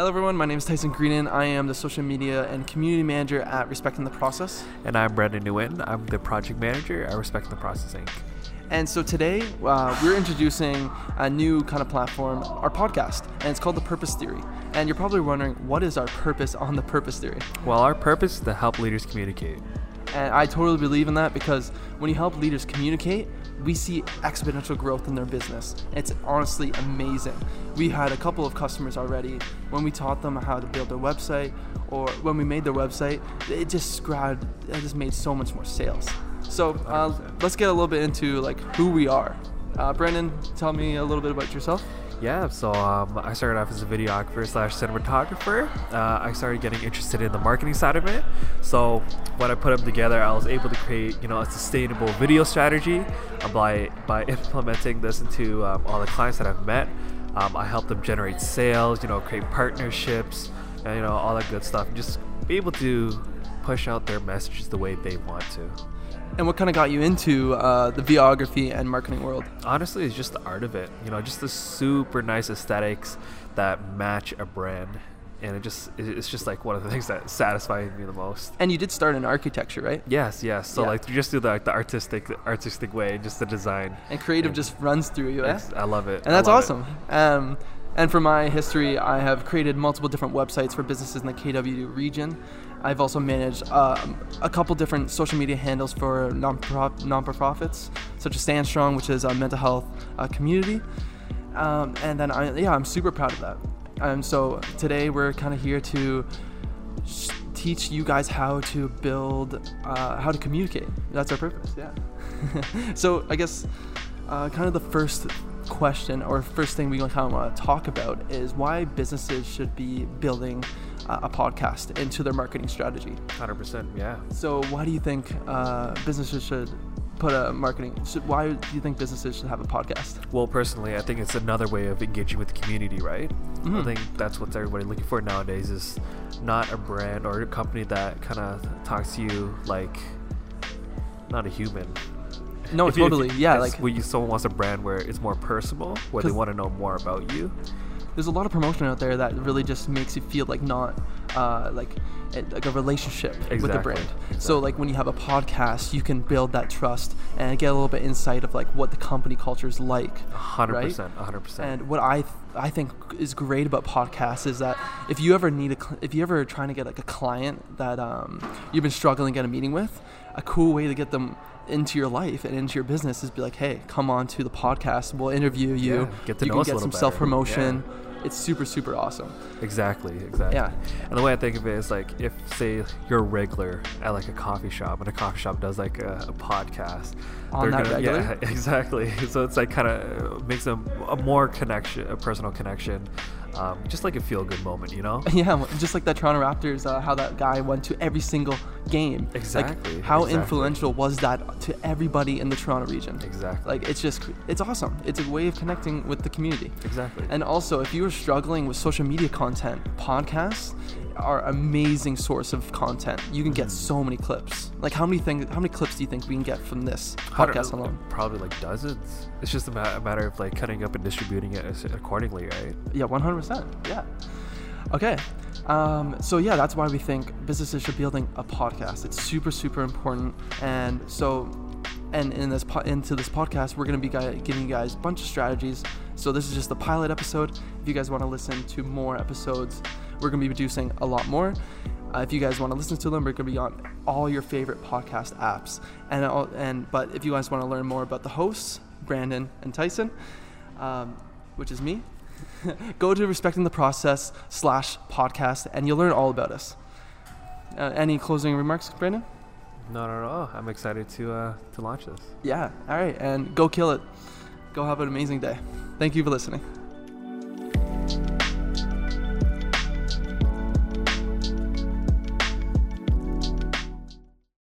Hello, everyone. My name is Tyson Greenan. I am the social media and community manager at Respecting the Process. And I'm Brandon Nguyen. I'm the project manager at Respecting the Process Inc. And so today uh, we're introducing a new kind of platform, our podcast, and it's called the Purpose Theory. And you're probably wondering, what is our purpose on the Purpose Theory? Well, our purpose is to help leaders communicate. And I totally believe in that because when you help leaders communicate, we see exponential growth in their business. It's honestly amazing. We had a couple of customers already when we taught them how to build their website or when we made their website, it just grabbed, it just made so much more sales. So uh, let's get a little bit into like who we are. Uh, Brandon, tell me a little bit about yourself. Yeah, so um, I started off as a videographer slash cinematographer. Uh, I started getting interested in the marketing side of it. So when I put them together, I was able to create, you know, a sustainable video strategy by by implementing this into um, all the clients that I've met. Um, I help them generate sales, you know, create partnerships, and, you know, all that good stuff. And just be able to push out their messages the way they want to. And what kind of got you into uh, the videography and marketing world? Honestly, it's just the art of it. You know, just the super nice aesthetics that match a brand. And it just it's just like one of the things that satisfies me the most. And you did start in architecture, right? Yes, yes. So Yeah. like you just do the, like, the artistic artistic way, just the design. And creative Yeah. just runs through you, eh? I love it. And that's awesome. Um, and for my history, I have created multiple different websites for businesses in the KW region. I've also managed um, a couple different social media handles for non non-profits, such as Stand Strong, which is a mental health uh, community. Um, and then, I, yeah, I'm super proud of that. And so today we're kind of here to teach you guys how to build, uh, how to communicate. That's our purpose, yeah. so I guess uh, kind of the first question or first thing we kind of want to talk about is why businesses should be building uh, a podcast into their marketing strategy. 100%. Yeah. So why do you think uh, businesses should put a marketing? Should, why do you think businesses should have a podcast? Well, personally, I think it's another way of engaging with the community, right? Mhm. I think that's what everybody looking for nowadays is not a brand or a company that kind of talks to you like not a human. No, If you- if totally. yeah, like when you someone wants a brand where it's more personal, where they want to know more about you. there's a lot of promotion out there that really just makes you feel like not uh, like like a relationship with the Exactly, brand. So like when you have a podcast, you can build that trust and get a little bit insight of like what the company culture is like. A 100%, a hundred percent. And what I th- I think is great about podcasts is that if you ever need a cl- if you ever trying to get like a client that um, you've been struggling to get a meeting with, a cool way to get them into your life and into your business is be like, hey, come on to the podcast. We'll interview you. Yeah, get to you know can us a get some self promotion. It's super super awesome. Exactly, exactly. Yeah. And the way I think of it is like if say you're a regular at like a coffee shop and a coffee shop does like a, a podcast. On they're that gonna, regular? Yeah, exactly. So it's like kind of makes them a more connection, a personal connection, um, just like a feel good moment, you know? Yeah, just like the Toronto Raptors, uh, how that guy went to every single game. Exactly, Like, how exactly. influential was that to everybody in the Toronto region? Exactly. Like, it's just, it's awesome. It's a way of connecting with the community. Exactly. And also, if you are struggling with social media content, podcasts are amazing source of content. You can Mm-hmm. get so many clips. Like, how many things? How many clips do you think we can get from this podcast alone? Probably like dozens. It's just a, ma- a matter of like cutting up and distributing it accordingly, right? Yeah, 100%. Yeah. Okay. Um, so yeah, that's why we think businesses should be building a podcast. It's super, super important. And so, and in this po- into this podcast, we're going to be giving you guys a bunch of strategies. So this is just the pilot episode. If you guys want to listen to more episodes, we're going to be producing a lot more. Uh, if you guys want to listen to them, we're going to be on all your favorite podcast apps. And and but if you guys want to learn more about the hosts, Brandon and Tyson, um, which is me, go to respecting the process slash podcast and you'll learn all about us. Uh, any closing remarks brandon? Not at all. I'm excited to uh, to launch this. yeah all right and go kill it. Go have an amazing day. Thank you for listening